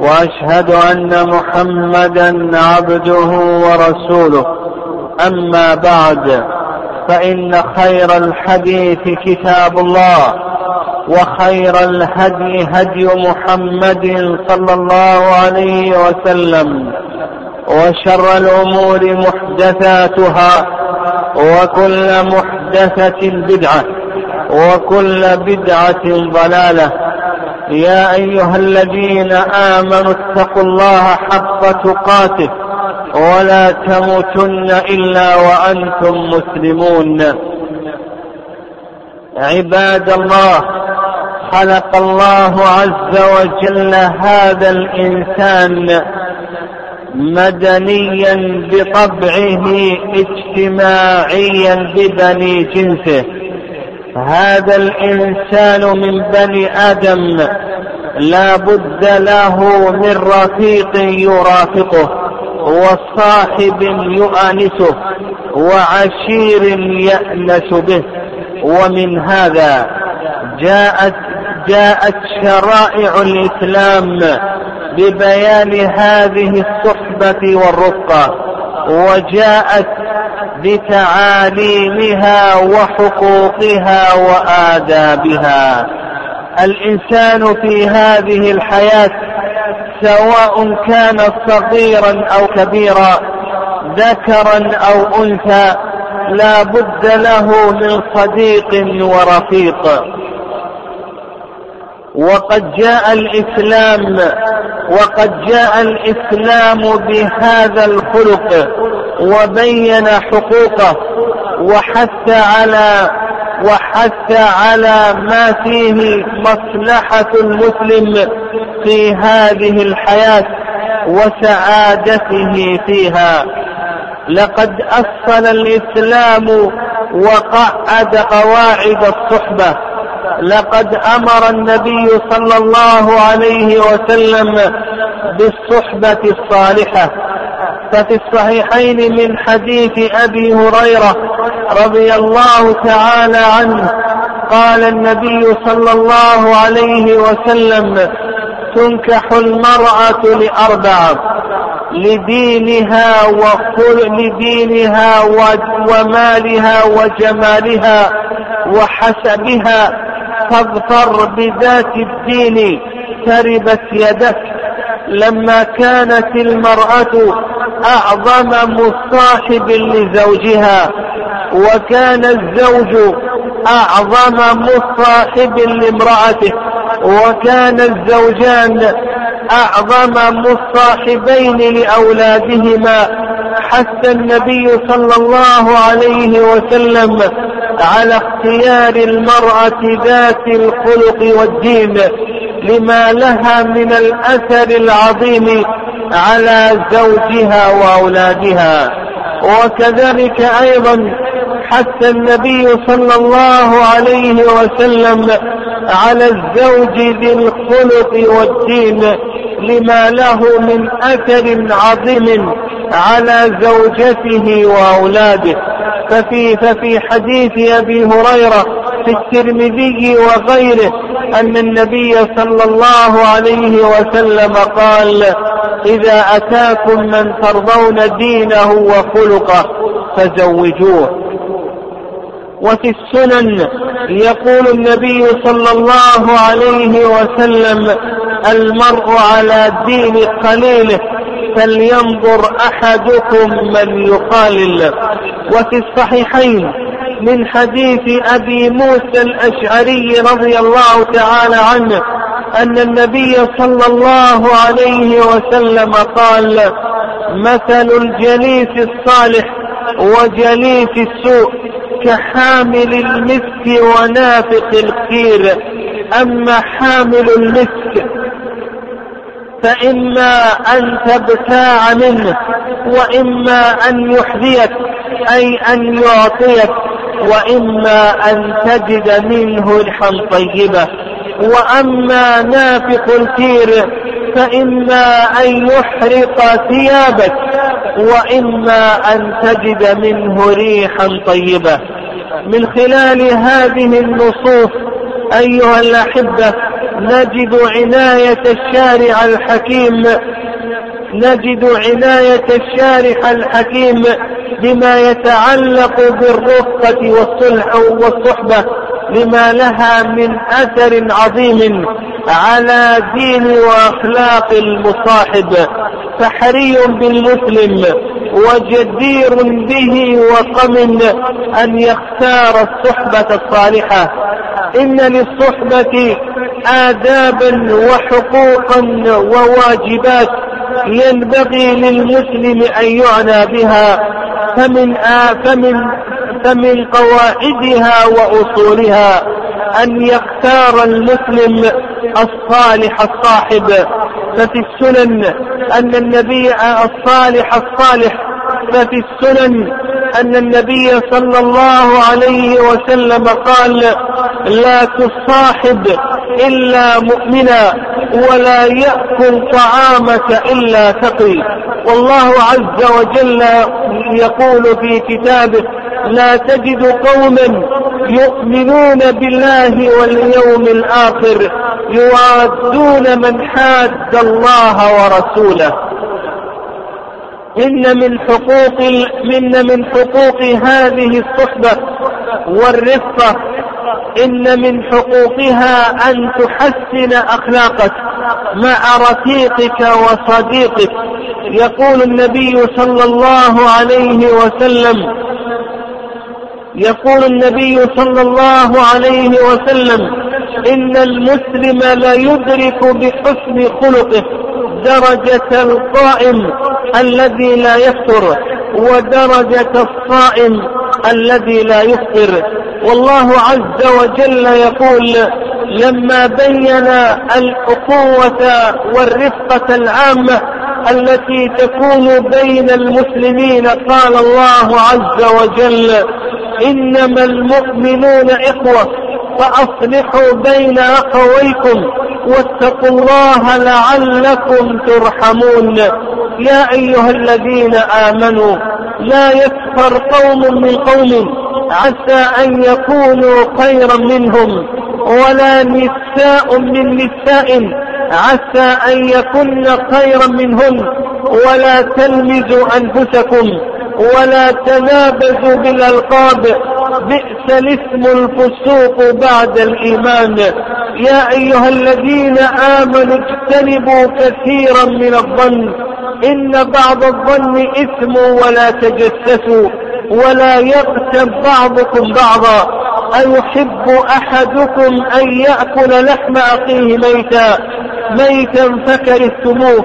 وأشهد أن محمدا عبده ورسوله. أما بعد فإن خير الحديث كتاب الله وخير الهدي هدي محمد صلى الله عليه وسلم وشر الأمور محدثاتها وكل محدثة بدعة وكل بدعة ضلالة. يا أيها الذين آمنوا اتقوا الله حق تقاته ولا تموتن إلا وأنتم مسلمون. عباد الله خلق الله عز وجل هذا الإنسان مدنيا بطبعه اجتماعيا ببني جنسه. هذا الإنسان من بني آدم. لا بد له من رفيق يرافقه وصاحب يؤانسه وعشير يأنس به. ومن هذا جاءت جاءت شرائع الإسلام ببيان هذه الصحبة والرفقة وجاءت بتعاليمها وحقوقها وآدابها. الإنسان في هذه الحياة سواء كان صغيرا أو كبيرا ذكرا أو أنثى لا بد له من صديق ورفيق. وقد جاء الإسلام وقد جاء الإسلام بهذا الخلق وبين حقوقه وحث على وحث على ما فيه مصلحة المسلم في هذه الحياة وسعادته فيها. لقد أصل الإسلام وقعد قواعد الصحبة. لقد أمر النبي صلى الله عليه وسلم بالصحبة الصالحة. ففي الصحيحين من حديث أبي هريرة رضي الله تعالى عنه. قال النبي صلى الله عليه وسلم تنكح المرأة لأربعة لدينها وخل لدينها ومالها وجمالها وحسبها فاظفر بذات الدين تربت يدك. لما كانت المرأة أعظم مصاحب لزوجها وكان الزوج أعظم مصاحب لامرأته وكان الزوجان أعظم مصاحبين لأولادهما حث النبي صلى الله عليه وسلم على اختيار المرأة ذات الخلق والدين. لما لها من الأثر العظيم على زوجها وأولادها. وكذلك أيضا حث النبي صلى الله عليه وسلم على الزوج ذي الخلق والدين لما له من أثر عظيم على زوجته وأولاده. ففي ففي حديث أبي هريرة في الترمذي وغيره أن النبي صلى الله عليه وسلم قال إذا أتاكم من ترضون دينه وخلقه فزوجوه. وفي السنن يقول النبي صلى الله عليه وسلم المرء على دين قليله فلينظر أحدكم من يخالل وفي الصحيحين من حديث أبي موسى الأشعري رضي الله تعالى عنه أن النبي صلى الله عليه وسلم قال مثل الجليس الصالح وجليس السوء كحامل المسك ونافق الكير أما حامل المسك فإما أن تبتاع منه وإما أن يحذيك أي أن يعطيك. وإما أن تجد منه ريحا طيبة وأما نافق الكير فإما أن يحرق ثيابك وإما أن تجد منه ريحا طيبة. من خلال هذه النصوص أيها الأحبة نجد عناية الشارع الحكيم نجد عناية الشارع الحكيم بما يتعلق بالرفقة والصلح والصحبة لما لها من أثر عظيم على دين وأخلاق المصاحب. فحري بالمسلم وجدير به وقم أن يختار الصحبة الصالحة. إن للصحبة آدابا وحقوقا وواجبات. ينبغي للمسلم أن يعنى بها فمن آ فمن فمن قواعدها وأصولها أن يختار المسلم الصالح الصاحب. ففي السنن أن النبي الصالح الصالح. ففي السنن أن النبي صلى الله عليه وسلم قال لا تصاحب إلا مؤمنا ولا يأكل طعامك إلا تقي. والله عز وجل يقول في كتابه لا تجد قوما يؤمنون بالله واليوم الآخر يوادون من حاد الله ورسوله. إن من حقوق إن من حقوق هذه الصحبة والرفقة إن من حقوقها أن تحسن أخلاقك مع رفيقك وصديقك. يقول النبي صلى الله عليه وسلم يقول النبي صلى الله عليه وسلم إن المسلم لا يدرك بحسن خلقه درجة القائم الذي لا يفطر ودرجة الصائم الذي لا يفطر. والله عز وجل يقول لما بين الأخوة والرفقة العامة التي تكون بين المسلمين قال الله عز وجل إنما المؤمنون إخوة. فأصلحوا بين أخويكم واتقوا الله لعلكم ترحمون. يا أيها الذين آمنوا لا يكفر قوم من قوم عسى أن يكونوا خيرا منهم ولا نساء من نساء عسى أن يكن خيرا منهن ولا تلمزوا أنفسكم. ولا تنابزوا بالألقاب بئس الاسم الفسوق بعد الإيمان. يا أيها الذين آمنوا اجتنبوا كثيرا من الظن إن بعض الظن إثم ولا تجسسوا ولا يغتب بعضكم بعضا. أيحب أحدكم أن يأكل لحم أخيه ميتا؟ ميتا فكرهتموه.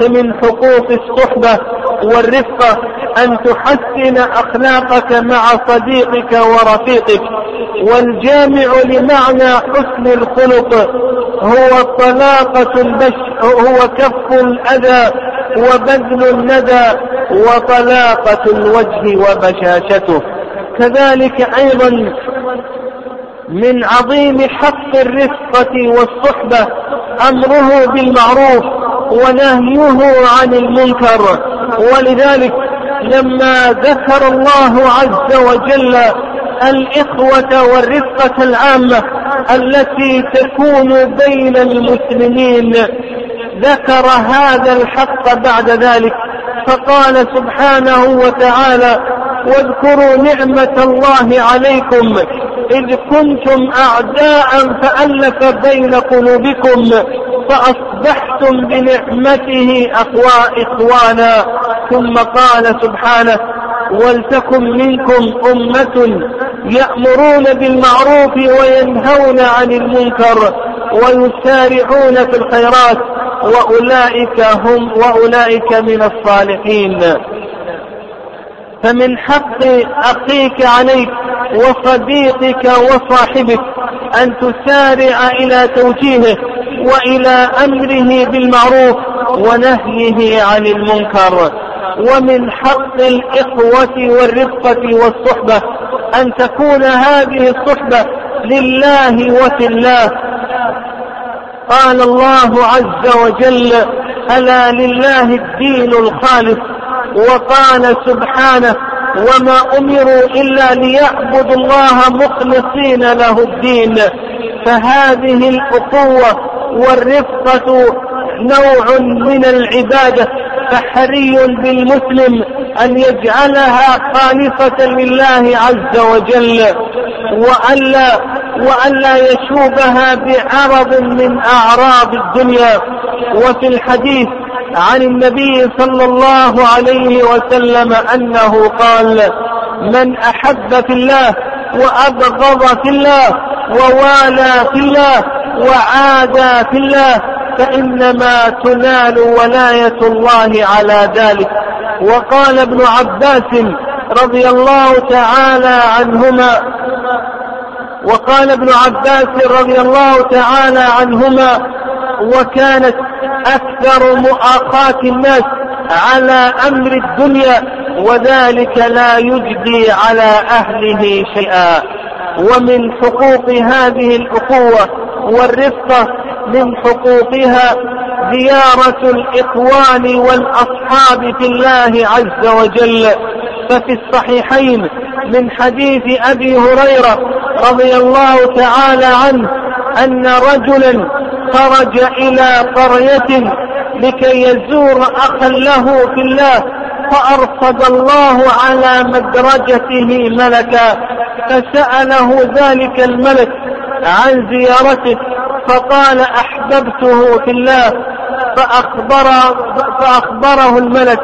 فمن حقوق الصحبة والرفقة أن تحسن أخلاقك مع صديقك ورفيقك. والجامع لمعنى حسن الخلق هو طلاقة البش هو كف الأذى وبذل الندى وطلاقة الوجه وبشاشته. كذلك أيضا من عظيم حق الرفقة والصحبة أمره بالمعروف ونهيه عن المنكر. ولذلك لما ذكر الله عز وجل الإخوة والرفقة العامة التي تكون بين المسلمين ذكر هذا الحق بعد ذلك فقال سبحانه وتعالى واذكروا نعمة الله عليكم. إذ كنتم أعداء فألف بين قلوبكم فأصبحتم بنعمته أخوى إخوانا. ثم قال سبحانه ولتكن منكم أمة يأمرون بالمعروف وينهون عن المنكر ويسارعون في الخيرات وأولئك هم وأولئك من الصالحين. فمن حق أخيك عليك وصديقك وصاحبك أن تسارع إلى توجيهه وإلى أمره بالمعروف ونهيه عن المنكر. ومن حق الإخوة والرفقة والصحبة أن تكون هذه الصحبة لله وفي الله قال الله عز وجل ألا لله الدين الخالص وقال سبحانه وما أمروا إلا ليعبدوا الله مخلصين له الدين. فهذه الأخوة والرفقة نوع من العبادة. فحري بالمسلم أن يجعلها خالصة لله عز وجل وألا وألا يشوبها بعرض من أعراض الدنيا. وفي الحديث عن النبي صلى الله عليه وسلم أنه قال من أحب في الله وأبغض في الله ووالى في الله وعادى في الله فإنما تنال ولاية الله على ذلك. وقال ابن عباس رضي الله تعالى عنهما وقال ابن عباس رضي الله تعالى عنهما وكانت أكثر مؤاخاة الناس على أمر الدنيا وذلك لا يجدي على أهله شيئا. ومن حقوق هذه الأخوة والرفقة من حقوقها زيارة الإخوان والأصحاب في الله عز وجل. ففي الصحيحين من حديث أبي هريرة رضي الله تعالى عنه أن رجلا خرج إلى قرية لكي يزور أخا له في الله فأرصد الله على مدرجته ملكا فسأله ذلك الملك عن زيارته فقال أحببته في الله فأخبر فأخبره الملك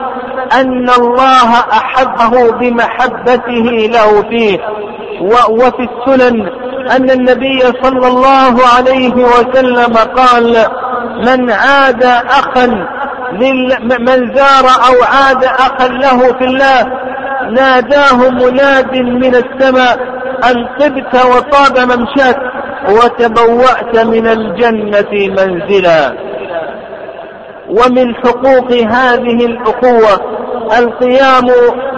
أن الله أحبه بمحبته له فيه. وفي السنن أن النبي صلى الله عليه وسلم قال من عاد أخا من زار أو عاد أخا له في الله ناداه مناد من السماء أن طبت وطاب ممشاك وتبوأت من الجنة منزلا. ومن حقوق هذه الأخوة القيام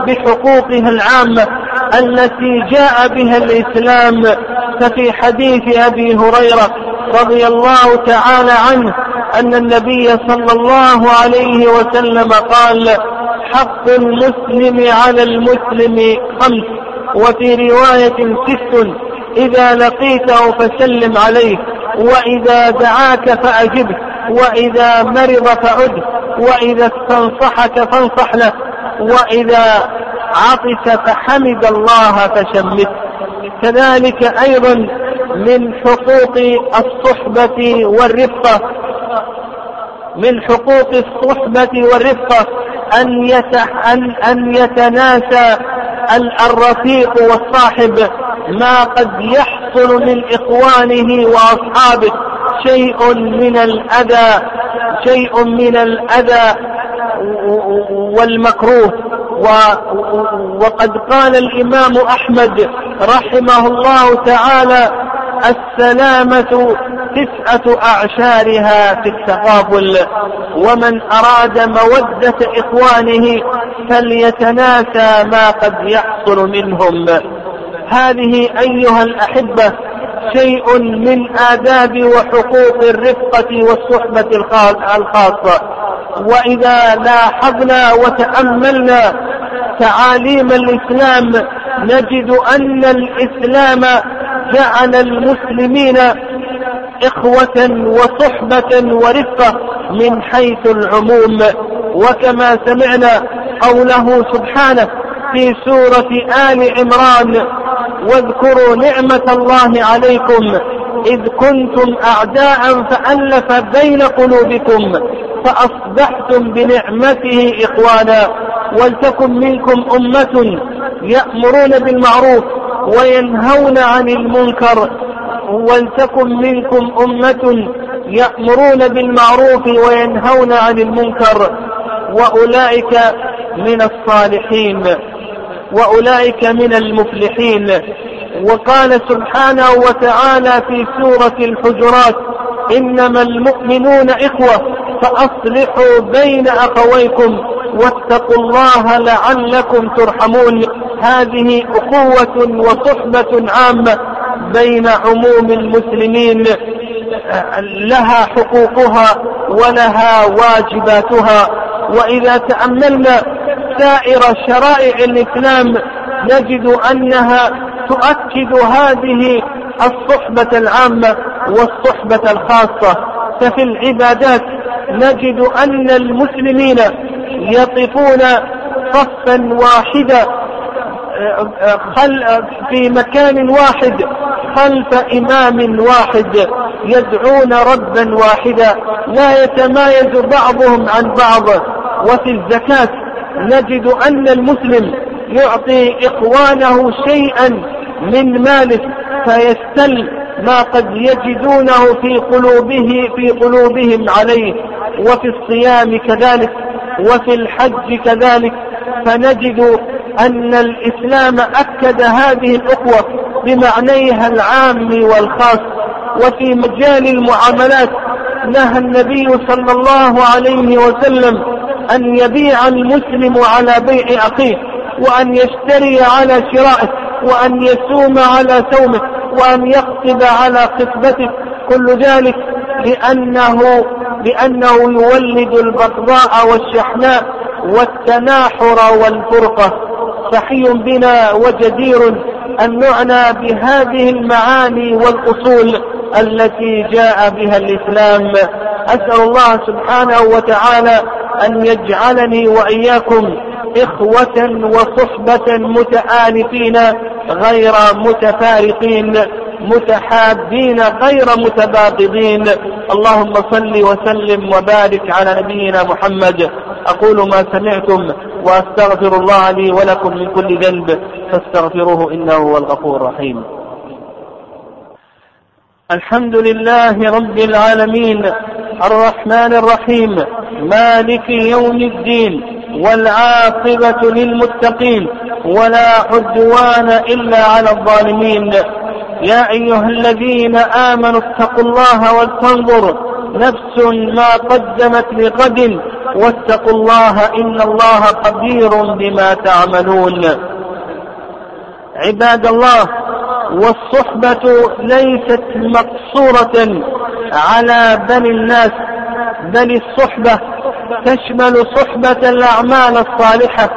بحقوقها العامة التي جاء بها الإسلام ففي حديث أبي هريرة رضي الله تعالى عنه أن النبي صلى الله عليه وسلم قال حق المسلم على المسلم خمس وفي رواية ست إذا لقيته فسلم عليه وإذا دعاك فأجبه وإذا مرض فعده وإذا استنصحك فانصح له وإذا عطس فحمد الله فشمته كذلك أيضا من حقوق الصحبة والرفقة. من حقوق الصحبة والرفقة أن أن أن يتناسى الرفيق والصاحب ما قد يحصل من إخوانه وأصحابه. شيء من الأذى شيء من الأذى والمكروه. وقد قال الإمام أحمد رحمه الله تعالى السلامة تسعة أعشارها في التقابل ومن أراد مودة إخوانه فليتناسى ما قد يحصل منهم. هذه أيها الأحبة شيء من آداب وحقوق الرفقة والصحبة الخاصة. وإذا لاحظنا وتأملنا تعاليم الإسلام نجد أن الإسلام جعل المسلمين إخوة وصحبة ورفقة من حيث العموم. وكما سمعنا قوله سبحانه في سورة آل عمران واذكروا نعمة الله عليكم إذ كنتم أعداء فألف بين قلوبكم فأصبحتم بنعمته إخوانا ولتكن منكم أمة يأمرون بالمعروف وينهون عن المنكر ولتكن منكم أمة يأمرون بالمعروف وينهون عن المنكر. وأولئك من الصالحين وأولئك من المفلحين. وقال سبحانه وتعالى في سورة الحجرات إنما المؤمنون إخوة فأصلحوا بين أخويكم واتقوا الله لعلكم ترحمون. هذه أخوة وصحبة عامة بين عموم المسلمين. لها حقوقها ولها واجباتها. وإذا تأملنا سائر شرائع الإسلام نجد أنها تؤكد هذه الصحبة العامة والصحبة الخاصة. ففي العبادات نجد أن المسلمين يقفون صفا واحدا في مكان واحد خلف إمام واحد يدعون ربا واحدا. لا يتمايز بعضهم عن بعض. وفي الزكاة نجد أن المسلم يعطي إخوانه شيئا من ماله فيستل ما قد يجدونه في قلوبه في قلوبهم عليه. وفي الصيام كذلك وفي الحج كذلك. فنجد أن الإسلام أكد هذه الأخوة بمعنيها العام والخاص. وفي مجال المعاملات نهى النبي صلى الله عليه وسلم أن يبيع المسلم على بيع أخيه وأن يشتري على شرائه وأن يسوم على سومه وأن يخطب على خطبته كل ذلك لأنه لأنه يولد البغضاء والشحناء والتناحر والفرقة. فحي بنا وجدير أن نعنى بهذه المعاني والأصول التي جاء بها الإسلام. أسأل الله سبحانه وتعالى أن يجعلني وإياكم إخوة وصحبة متآلفين غير متفارقين متحابين غير متباغضين. اللهم صل وسلم وبارك على نبينا محمد. أقول ما سمعتم وأستغفر الله لي ولكم من كل ذنب فاستغفروه إنه هو الغفور الرحيم. الحمد لله رب العالمين الرحمن الرحيم مالك يوم الدين والعاقبة للمتقين ولا عدوان إلا على الظالمين. يا أيها الذين آمنوا اتقوا الله ولتنظر نفس ما قدمت لغد واتقوا الله إن الله خبير بما تعملون. عباد الله والصحبة ليست مقصورة على بني الناس بل الصحبة تشمل صحبة الأعمال الصالحة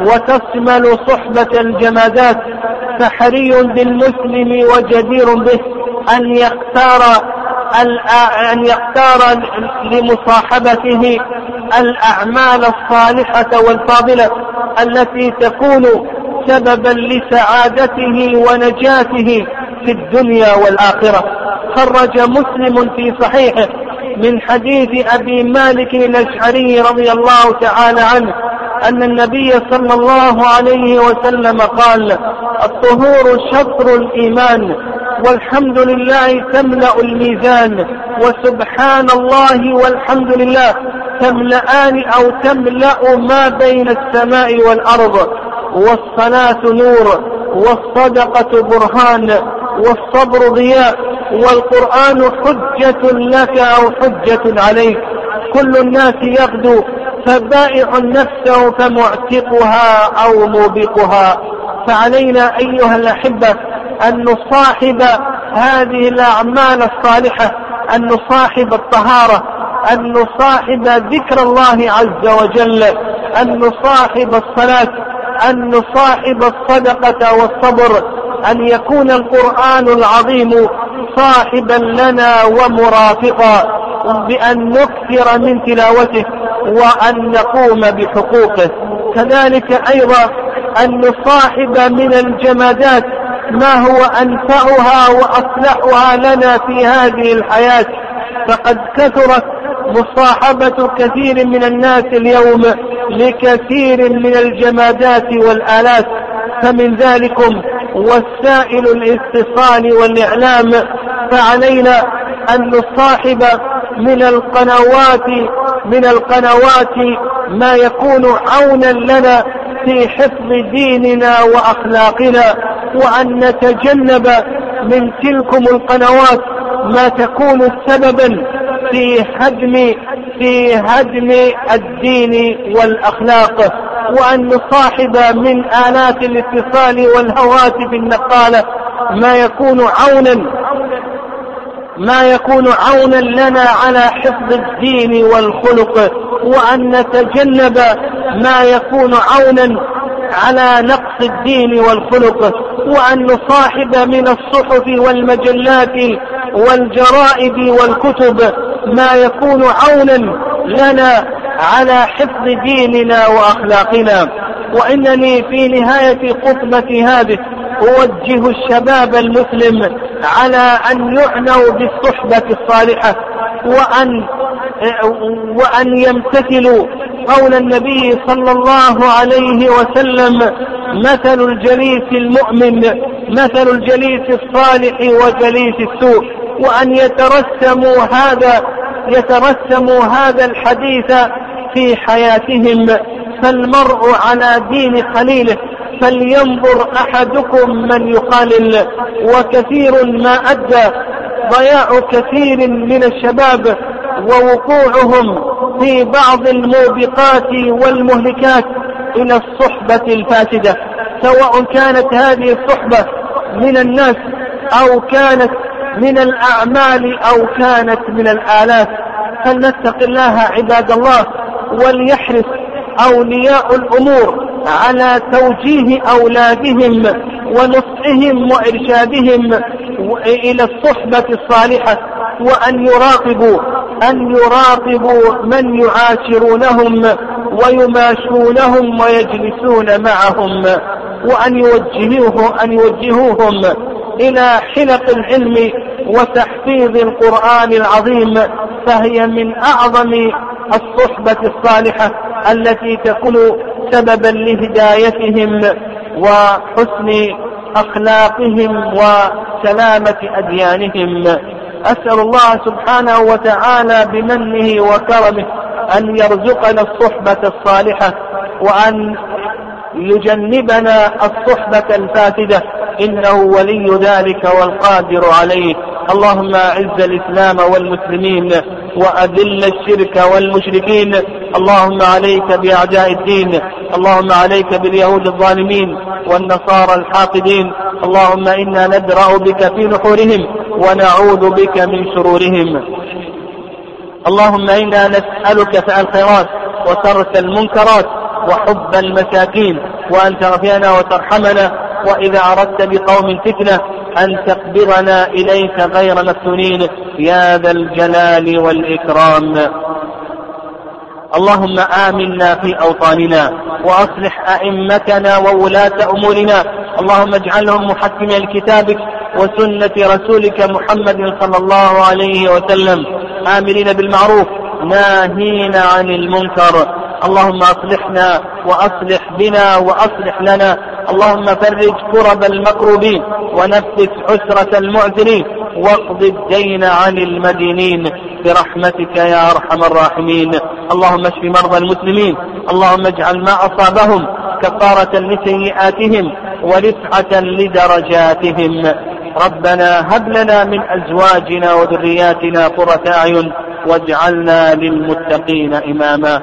وتشمل صحبة الجمادات فحري بالمسلم وجدير به أن يختار أن يختار لمصاحبته الأعمال الصالحة والفاضلة التي تكون سببا لسعادته ونجاته في الدنيا والآخرة. خرج مسلم في صحيحه من حديث أبي مالك الأشعري رضي الله تعالى عنه أن النبي صلى الله عليه وسلم قال الطهور شطر الإيمان والحمد لله تملأ الميزان وسبحان الله والحمد لله تملأان أو تملأ ما بين السماء والأرض والصلاة نور والصدقة برهان والصبر ضياء والقرآن حجة لك أو حجة عليك. كل الناس يغدو فبائع نفسه فمعتقها أو موبقها. فعلينا أيها الأحبة أن نصاحب هذه الأعمال الصالحة أن نصاحب الطهارة أن نصاحب ذكر الله عز وجل أن نصاحب الصلاة أن نصاحب الصدقة والصبر. أن يكون القرآن العظيم صاحبا لنا ومرافقا بأن نكثر من تلاوته وأن نقوم بحقوقه. كذلك أيضا أن نصاحب من الجمادات ما هو أنفعها وأصلحها لنا في هذه الحياة. فقد كثرت مصاحبة كثير من الناس اليوم لكثير من الجمادات والآلات. فمن ذلكم وسائل الاتصال والإعلام فعلينا أن نصاحب من القنوات من القنوات ما يكون عونا لنا في حفظ ديننا وأخلاقنا وأن نتجنب من تلكم القنوات ما تكون سببا في هدم في هدم الدين والأخلاق وأن نصاحب من آلات الاتصال والهواتف النقالة ما يكون عونا ما يكون عونا لنا على حفظ الدين والخلق وأن نتجنب ما يكون عونا على نقص الدين والخلق وأن نصاحب من الصحف والمجلات والجرائد والكتب. ما يكون عونا لنا على حفظ ديننا وأخلاقنا. وإنني في نهاية خطبة هذه أوجه الشباب المسلم على أن يعنوا بالصحبة الصالحة وأن وأن يمتثلوا قول النبي صلى الله عليه وسلم مثل الجليس المؤمن مثل الجليس الصالح وجليس السوء. وأن يترسموا هذا يترسموا هذا الحديث في حياتهم فالمرء على دين خليله فلينظر أحدكم من يخالل وكثير ما أدى ضياع كثير من الشباب ووقوعهم في بعض الموبقات والمهلكات إلى الصحبة الفاسدة سواء كانت هذه الصحبة من الناس أو كانت من الأعمال أو كانت من الآلات فلنتق الله عباد الله وليحرص أولياء الأمور على توجيه أولادهم ونصحهم وإرشادهم إلى الصحبة الصالحة وأن يراقبوا أن يراقبوا من يعاشرونهم ويماشونهم ويجلسون معهم وأن يوجهوه أن يوجهوهم إلى حلق العلم وتحفيظ القرآن العظيم فهي من أعظم الصحبة الصالحة التي تكون سببا لهدايتهم وحسن أخلاقهم وسلامة أديانهم. أسأل الله سبحانه وتعالى بمنه وكرمه أن يرزقنا الصحبة الصالحة وأن يجنبنا الصحبة الفاسدة. إنه ولي ذلك والقادر عليه. اللهم أعز الإسلام والمسلمين وأذل الشرك والمشركين. اللهم عليك بأعداء الدين. اللهم عليك باليهود الظالمين والنصارى الحاقدين. اللهم إنا ندرأ بك في نحورهم ونعوذ بك من شرورهم. اللهم إنا نسألك فعل الخيرات وترك المنكرات وحب المساكين وأن تغفرنا وترحمنا وإذا أردت بقوم فتنة أن تقبضنا إليك غير مفتونين. يا ذا الجلال والإكرام. اللهم آمنا في أوطاننا وأصلح أئمتنا وولاة أمورنا. اللهم اجعلهم محكمين لكتابك وسنة رسولك محمد صلى الله عليه وسلم. آمرين بالمعروف ناهين عن المنكر. اللهم أصلحنا وأصلح بنا وأصلح لنا. اللهم فرج كرب المكروبين ونفس عسرة المعذرين واقض الدين عن المدينين برحمتك يا أرحم الراحمين. اللهم اشف مرضى المسلمين. اللهم اجعل ما أصابهم كفارة لسيئاتهم ورفعة لدرجاتهم. ربنا هب لنا من أزواجنا وذرياتنا قرة أعين واجعلنا للمتقين إماما.